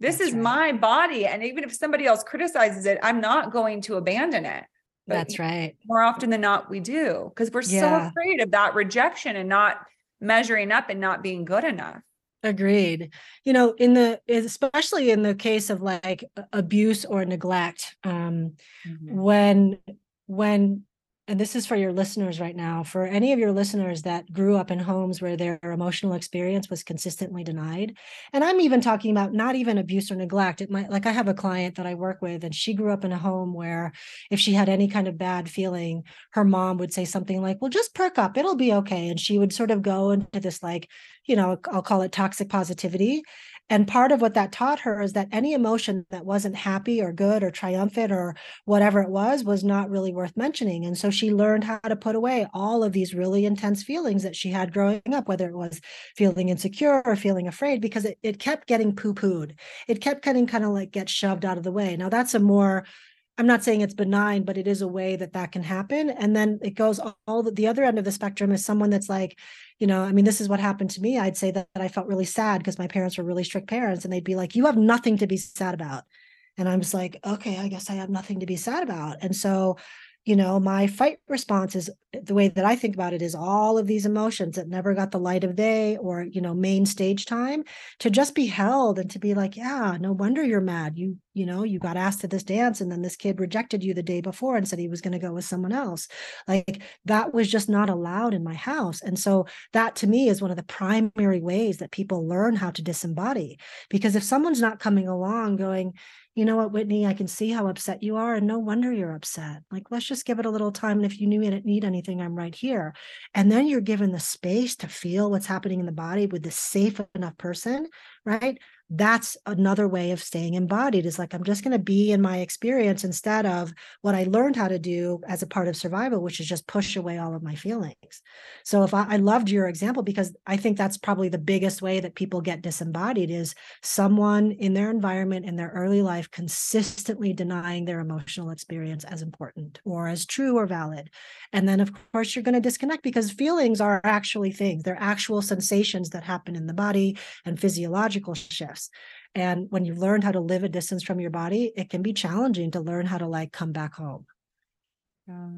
This That's is right. my body. And even if somebody else criticizes it, I'm not going to abandon it. But That's right. More often than not, we do because we're yeah. so afraid of that rejection and not measuring up and not being good enough. Agreed. You know, in the especially in the case of like abuse or neglect, um, mm-hmm. when when and this is for your listeners right now for any of your listeners that grew up in homes where their emotional experience was consistently denied and i'm even talking about not even abuse or neglect. It might like i have a client that i work with and she grew up in a home where if she had any kind of bad feeling her mom would say something like well just perk up it'll be okay and she would sort of go into this like you know i'll call it toxic positivity and part of what that taught her is that any emotion that wasn't happy or good or triumphant or whatever it was, was not really worth mentioning. And so she learned how to put away all of these really intense feelings that she had growing up, whether it was feeling insecure or feeling afraid, because it, it kept getting poo pooed. It kept getting kind of like get shoved out of the way. Now, that's a more I'm not saying it's benign, but it is a way that that can happen. And then it goes all the, the other end of the spectrum is someone that's like, you know, I mean, this is what happened to me. I'd say that, that I felt really sad because my parents were really strict parents and they'd be like, you have nothing to be sad about. And I'm just like, okay, I guess I have nothing to be sad about. And so you know my fight response is eh, the way that i think about it is all of these emotions that never got the light of day or you know main stage time to just be held and to be like yeah no wonder you're mad. You you know you got asked to this dance and then this kid rejected you the day before and said he was going to go with someone else. Like that was just not allowed in my house. And so that to me is one of the primary ways that people learn how to disembody. Because if someone's not coming along going you know what, Whitney, I can see how upset you are, and no wonder you're upset. Like, let's just give it a little time. And if you need anything, I'm right here. And then you're given the space to feel what's happening in the body with this safe enough person, right? That's another way of staying embodied is like i'm just going to be in my experience instead of what i learned how to do as a part of survival which is just push away all of my feelings. So if I, I loved your example because i think that's probably the biggest way that people get disembodied is someone in their environment in their early life consistently denying their emotional experience as important or as true or valid. And then of course you're going to disconnect because feelings are actually things. They're actual sensations that happen in the body and physiological shifts and when you've learned how to live a distance from your body, it can be challenging to learn how to like come back home. Yeah.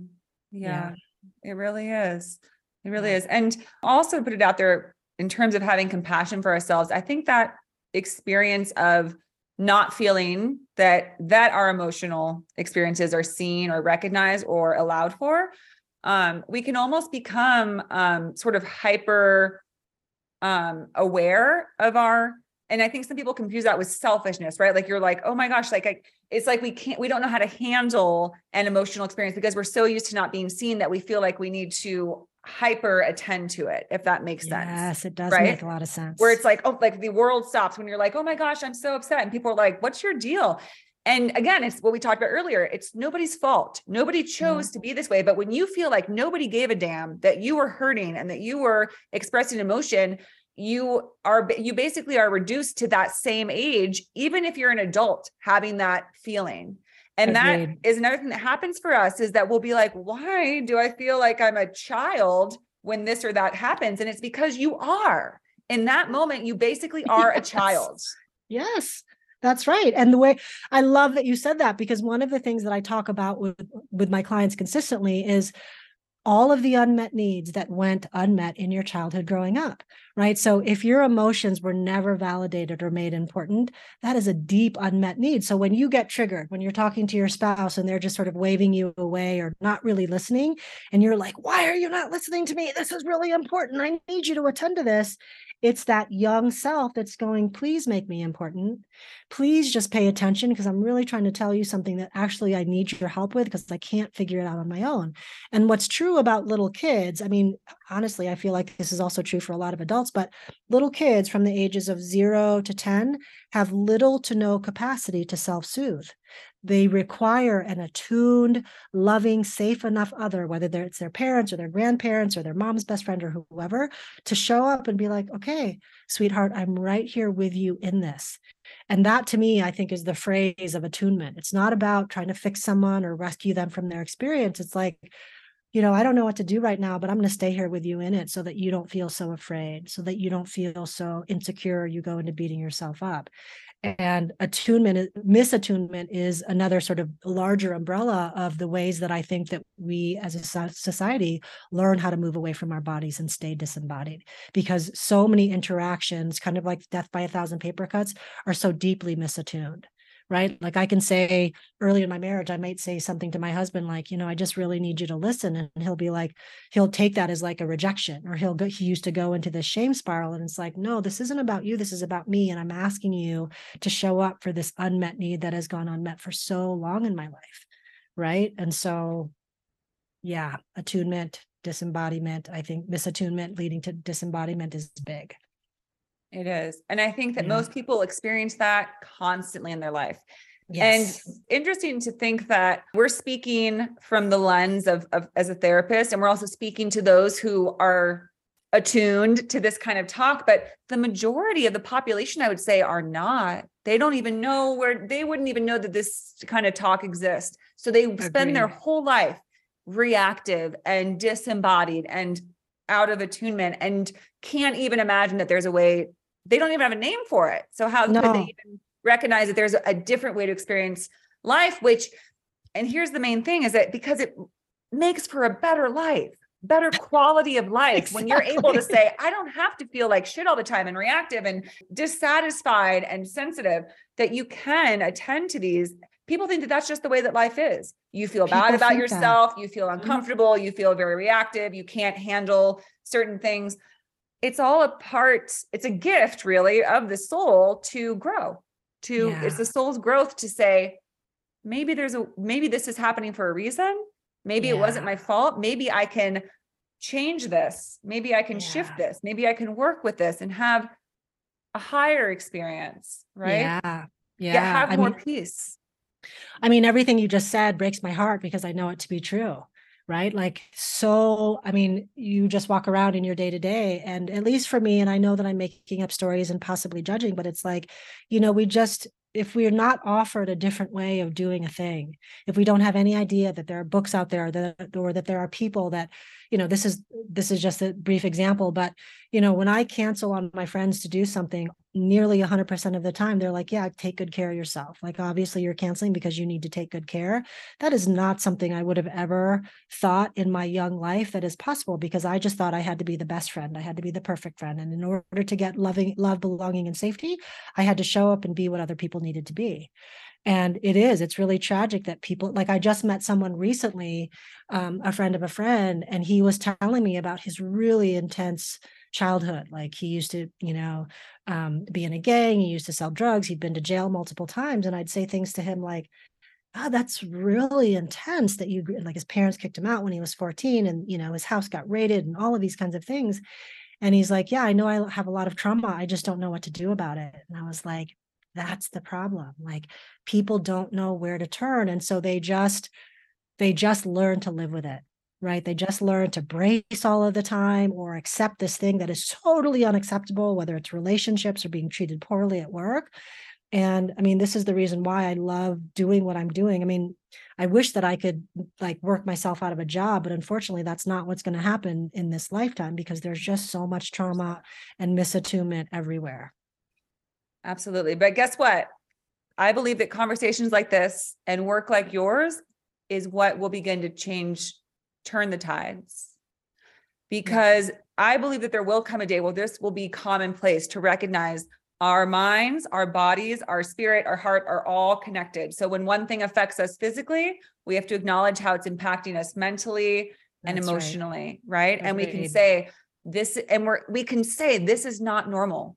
Yeah. yeah. It really is. It really is. And also put it out there in terms of having compassion for ourselves. I think that experience of not feeling that that our emotional experiences are seen or recognized or allowed for um, we can almost become um, sort of hyper um, aware of our and i think some people confuse that with selfishness right? Like you're like oh my gosh like I, it's like we can't we don't know how to handle an emotional experience because we're so used to not being seen that we feel like we need to hyper attend to it if that makes sense yes it does right? make a lot of sense. Where it's like oh like the world stops when you're like oh my gosh i'm so upset and people are like what's your deal? And again it's what we talked about earlier it's nobody's fault. Nobody chose to be this way but when you feel like nobody gave a damn that you were hurting and that you were expressing emotion you are you basically are reduced to that same age even if you're an adult having that feeling and Agreed. that is another thing that happens for us is that we'll be like why do i feel like i'm a child when this or that happens and it's because you are in that moment you basically are yes. a child yes that's right. And the way I love that you said that because one of the things that I talk about with with my clients consistently is all of the unmet needs that went unmet in your childhood growing up, right? So if your emotions were never validated or made important, that is a deep unmet need. So when you get triggered, when you're talking to your spouse and they're just sort of waving you away or not really listening, and you're like, why are you not listening to me? This is really important. I need you to attend to this. It's that young self that's going, please make me important. Please just pay attention because I'm really trying to tell you something that actually I need your help with because I can't figure it out on my own. And what's true about little kids, I mean, honestly, I feel like this is also true for a lot of adults, but little kids from the ages of zero to 10 have little to no capacity to self soothe. They require an attuned, loving, safe enough other, whether it's their parents or their grandparents or their mom's best friend or whoever, to show up and be like, okay, sweetheart, I'm right here with you in this. And that to me, I think is the phrase of attunement. It's not about trying to fix someone or rescue them from their experience. It's like, you know, I don't know what to do right now, but I'm going to stay here with you in it so that you don't feel so afraid, so that you don't feel so insecure, you go into beating yourself up and attunement misattunement is another sort of larger umbrella of the ways that i think that we as a society learn how to move away from our bodies and stay disembodied. Because so many interactions kind of like death by a thousand paper cuts are so deeply misattuned right? Like I can say early in my marriage, I might say something to my husband, like, you know, I just really need you to listen. And he'll be like, he'll take that as like a rejection, or he'll go, he used to go into this shame spiral. And it's like, no, this isn't about you. This is about me. And I'm asking you to show up for this unmet need that has gone unmet for so long in my life. Right. And so, yeah, attunement, disembodiment, I think misattunement leading to disembodiment is big. It is. And I think that yeah. most people experience that constantly in their life. Yes. And interesting to think that we're speaking from the lens of, of as a therapist, and we're also speaking to those who are attuned to this kind of talk. But the majority of the population, I would say, are not. They don't even know where they wouldn't even know that this kind of talk exists. So they Agreed. spend their whole life reactive and disembodied and out of attunement and can't even imagine that there's a way they don't even have a name for it. So how no. could they even recognize that there's a different way to experience life? Which, and here's the main thing is that because it makes for a better life, better quality of life exactly. when you're able to say, I don't have to feel like shit all the time and reactive and dissatisfied and sensitive, that you can attend to these. People think that that's just the way that life is. You feel People bad about yourself, that. you feel mm-hmm. uncomfortable, you feel very reactive, you can't handle certain things it's all a part it's a gift really of the soul to grow to Yeah. it's the soul's growth to say maybe there's a maybe this is happening for a reason maybe it wasn't my fault maybe i can change this maybe i can shift this maybe i can work with this and have a higher experience right Yeah. yeah, Yeah. have I more mean, peace I mean, everything you just said breaks my heart because I know it to be true, right? Like, so, I mean, you just walk around in your day to day, and at least for me, and I know that I'm making up stories and possibly judging, but it's like, you know, we just, if we're not offered a different way of doing a thing, if we don't have any idea that there are books out there that, or that there are people that, you know, this is, this is just a brief example, but, you know, when I cancel on my friends to do something, nearly 100% of the time they're like yeah take good care of yourself. Like obviously you're canceling because you need to take good care. That is not something i would have ever thought in my young life that is possible because i just thought i had to be the best friend. I had to be the perfect friend and in order to get loving love belonging and safety i had to show up and be what other people needed to be and it is it's really tragic that people like i just met someone recently um, a friend of a friend and he was telling me about his really intense childhood. Like he used to you know um, be in a gang he used to sell drugs he'd been to jail multiple times and i'd say things to him like oh that's really intense that you like his parents kicked him out when he was 14 and you know his house got raided and all of these kinds of things. And he's like yeah i know i have a lot of trauma i just don't know what to do about it. And i was like that's the problem like people don't know where to turn and so they just they just learn to live with it right? They just learn to brace all of the time or accept this thing that is totally unacceptable whether it's relationships or being treated poorly at work and i mean this is the reason why i love doing what i'm doing. I mean i wish that i could like work myself out of a job but unfortunately that's not what's going to happen in this lifetime because there's just so much trauma and misattunement everywhere absolutely but guess what i believe that conversations like this and work like yours is what will begin to change turn the tides because I believe that there will come a day where this will be commonplace to recognize our minds, our bodies, our spirit, our heart are all connected. So when one thing affects us physically, we have to acknowledge how it's impacting us mentally and That's emotionally, right? And we can say this and we're we can say this is not normal.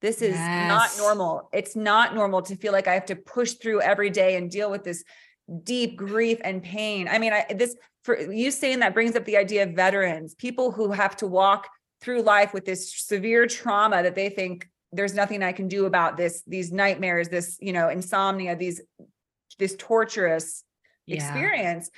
This is not normal. It's not normal to feel like I have to push through every day and deal with this deep grief and pain. I mean, I this for you saying that brings up the idea of veterans, people who have to walk through life with this severe trauma that they think there's nothing I can do about this, these nightmares, this, you know, insomnia, these this torturous Yeah. experience.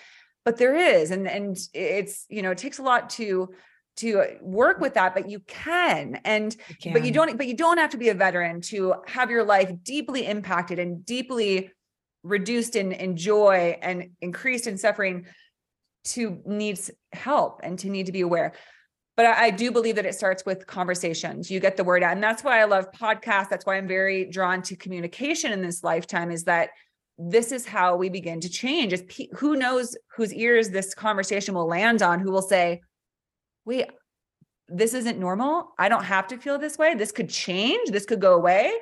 But there is, and and it's, you know, it takes a lot to to uh, work with that, but you can. And but you don't but you don't have to be a veteran to have your life deeply impacted and deeply reduced in, in joy and increased in suffering to needs help and to need to be aware. But I, I do believe that it starts with conversations. You get the word out and that's why i love podcasts. That's why i'm very drawn to communication in this lifetime is that this is how we begin to change. Is pe- who knows whose ears this conversation will land on who will say wait this isn't normal i don't have to feel this way this could change this could go away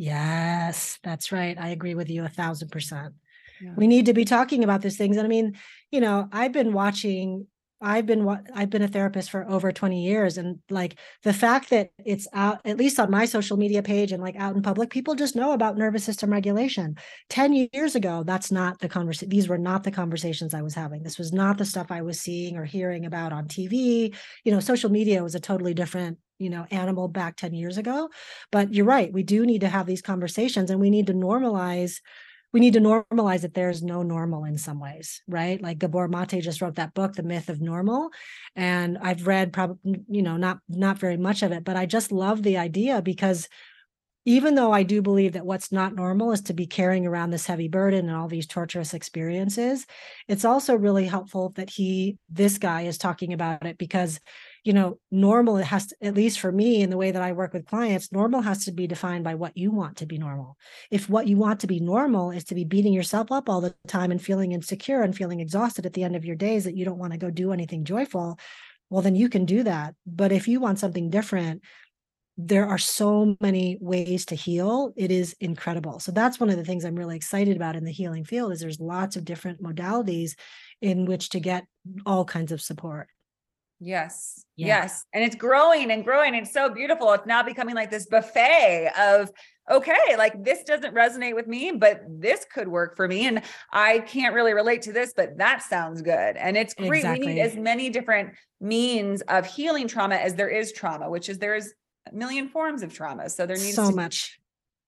Yes, that's right. I agree with you a thousand percent. Yeah. We need to be talking about these things. And I mean, you know, I've been watching, I've been I've been a therapist for over 20 years. And like the fact that it's out, at least on my social media page and like out in public, people just know about nervous system regulation. 10 years ago, that's not the conversation. These were not the conversations I was having. This was not the stuff I was seeing or hearing about on TV. You know, social media was a totally different you know animal back 10 years ago but you're right we do need to have these conversations and we need to normalize we need to normalize that there's no normal in some ways right? Like Gabor Maté just wrote that book the myth of normal and i've read probably you know not not very much of it but i just love the idea because even though I do believe that what's not normal is to be carrying around this heavy burden and all these torturous experiences, it's also really helpful that he, this guy, is talking about it because, you know, normal it has to, at least for me in the way that I work with clients, normal has to be defined by what you want to be normal. If what you want to be normal is to be beating yourself up all the time and feeling insecure and feeling exhausted at the end of your days that you don't want to go do anything joyful, well, then you can do that. But if you want something different, there are so many ways to heal it is incredible so that's one of the things i'm really excited about in the healing field is there's lots of different modalities in which to get all kinds of support Yes. Yeah. Yes. And it's growing and growing. It's so beautiful. It's now becoming like this buffet of okay, like this doesn't resonate with me, but this could work for me. And I can't really relate to this, but that sounds good. And it's great. Exactly. We need as many different means of healing trauma as there is trauma, which is there is a million forms of trauma. So there needs so much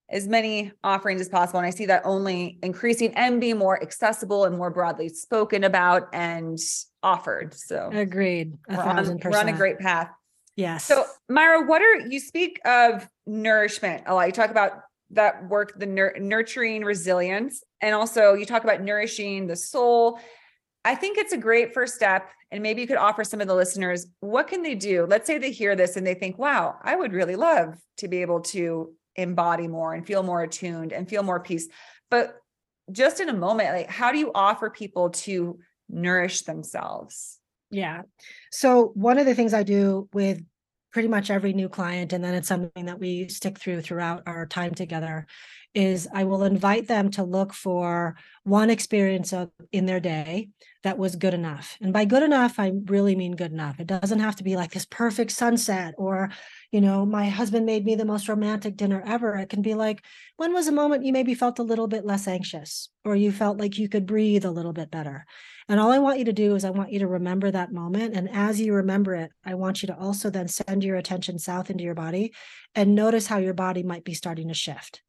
as many offerings as possible. And I see that only increasing and being more accessible and more broadly spoken about and offered. So agreed. We're, on, we're on a great path. Yes. So Maira, what are you speak of nourishment a lot? You talk about that work, the nur- nurturing resilience, and also you talk about nourishing the soul. I think it's a great first step. And maybe you could offer some of the listeners what can they do? Let's say they hear this and they think, wow, I would really love to be able to embody more and feel more attuned and feel more peace. But just in a moment, like how do you offer people to nourish themselves? Yeah. So one of the things I do with pretty much every new client, and then it's something that we stick through throughout our time together, is I will invite them to look for one experience of, in their day that was good enough. And by good enough, I really mean good enough. It doesn't have to be like this perfect sunset or, you know, my husband made me the most romantic dinner ever. It can be like, when was a moment you maybe felt a little bit less anxious or you felt like you could breathe a little bit better? And all I want you to do is I want you to remember that moment. And as you remember it, I want you to also then send your attention south into your body and notice how your body might be starting to shift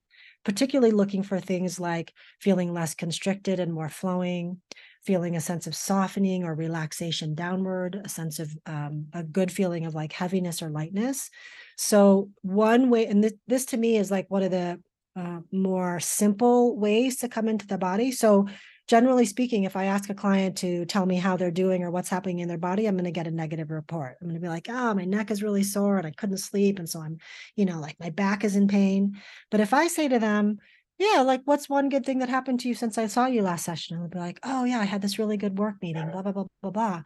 particularly looking for things like feeling less constricted and more flowing, feeling a sense of softening or relaxation downward, a sense of um, a good feeling of like heaviness or lightness. So, one way, and this, this to me is like one of the uh, more simple ways to come into the body. So, generally speaking, if I ask a client to tell me how they're doing or what's happening in their body, I'm going to get a negative report. I'm going to be like, oh, my neck is really sore and I couldn't sleep. And so I'm, you know, like my back is in pain. But if I say to them, yeah, like what's one good thing that happened to you since I saw you last session? And I'll be like, oh, yeah, I had this really good work meeting, blah, blah, blah, blah, blah.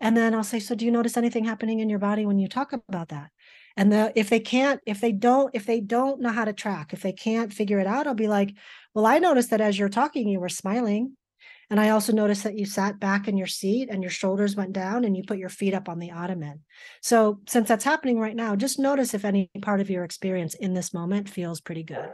And then I'll say, so do you notice anything happening in your body when you talk about that? and the, if they can't if they don't if they don't know how to track if they can't figure it out i'll be like well i noticed that as you're talking you were smiling and I also noticed that you sat back in your seat and your shoulders went down and you put your feet up on the ottoman. So, since that's happening right now, just notice if any part of your experience in this moment feels pretty good.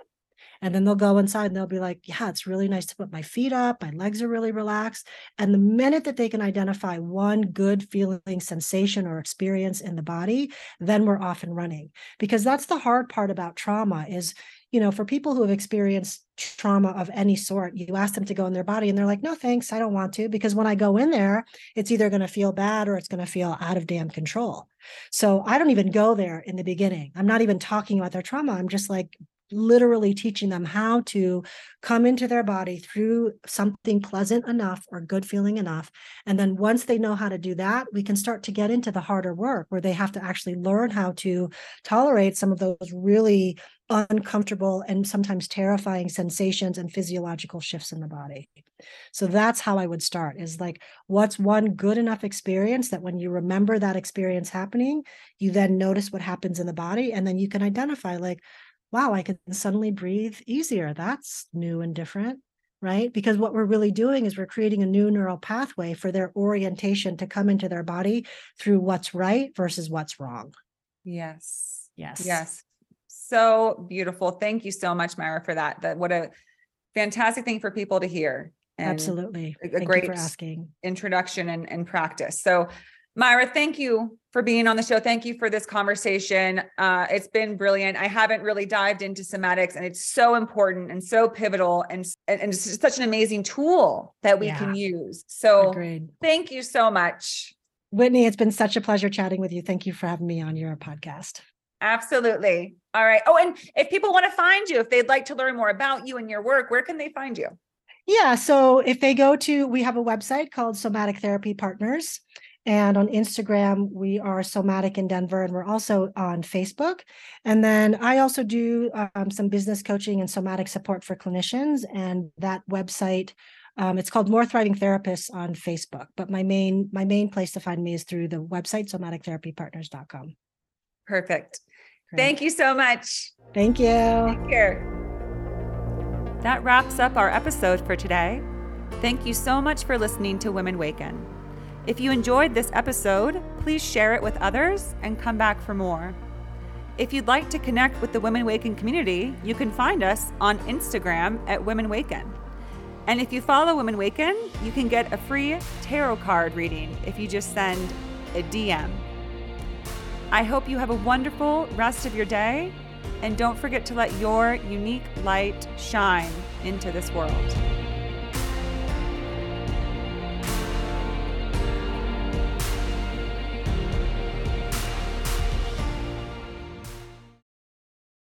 And then they'll go inside and they'll be like, yeah, it's really nice to put my feet up. My legs are really relaxed. And the minute that they can identify one good feeling sensation or experience in the body, then we're off and running. Because that's the hard part about trauma is you know, for people who have experienced trauma of any sort, you ask them to go in their body and they're like, no, thanks, I don't want to. Because when I go in there, it's either going to feel bad or it's going to feel out of damn control. So I don't even go there in the beginning. I'm not even talking about their trauma. I'm just like literally teaching them how to come into their body through something pleasant enough or good feeling enough. And then once they know how to do that, we can start to get into the harder work where they have to actually learn how to tolerate some of those really uncomfortable and sometimes terrifying sensations and physiological shifts in the body. So that's how I would start is like, what's one good enough experience that when you remember that experience happening, you then notice what happens in the body and then you can identify, like, wow, I can suddenly breathe easier. That's new and different. Right. Because what we're really doing is we're creating a new neural pathway for their orientation to come into their body through what's right versus what's wrong. Yes. Yes. Yes so beautiful. Thank you so much, Maira, for that. That what a fantastic thing for people to hear. Absolutely. A, a great for asking. introduction and, and practice. So Maira, thank you for being on the show. Thank you for this conversation. Uh, it's been brilliant. I haven't really dived into somatics, and it's so important and so pivotal, and and, it's such an amazing tool that we yeah. can use. So, Agreed. thank you so much, Whitney. It's been such a pleasure chatting with you. Thank you for having me on your podcast. Absolutely. All right. Oh, and if people want to find you, if they'd like to learn more about you and your work, where can they find you? Yeah. So if they go to, we have a website called Somatic Therapy Partners. And on Instagram, we are Somatic in Denver, and we're also on Facebook. And then I also do um, some business coaching and somatic support for clinicians. And that website, um, it's called More Thriving Therapists on Facebook. But my main my main place to find me is through the website somatictherapypartners.com. Perfect. Great. Thank you so much. Thank you. Take care. That wraps up our episode for today. Thank you so much for listening to Women Waken. If you enjoyed this episode, please share it with others and come back for more. If you'd like to connect with the Women Waken community, you can find us on Instagram at Women Waken. And if you follow Women Waken, you can get a free tarot card reading if you just send a DM. I hope you have a wonderful rest of your day, and don't forget to let your unique light shine into this world.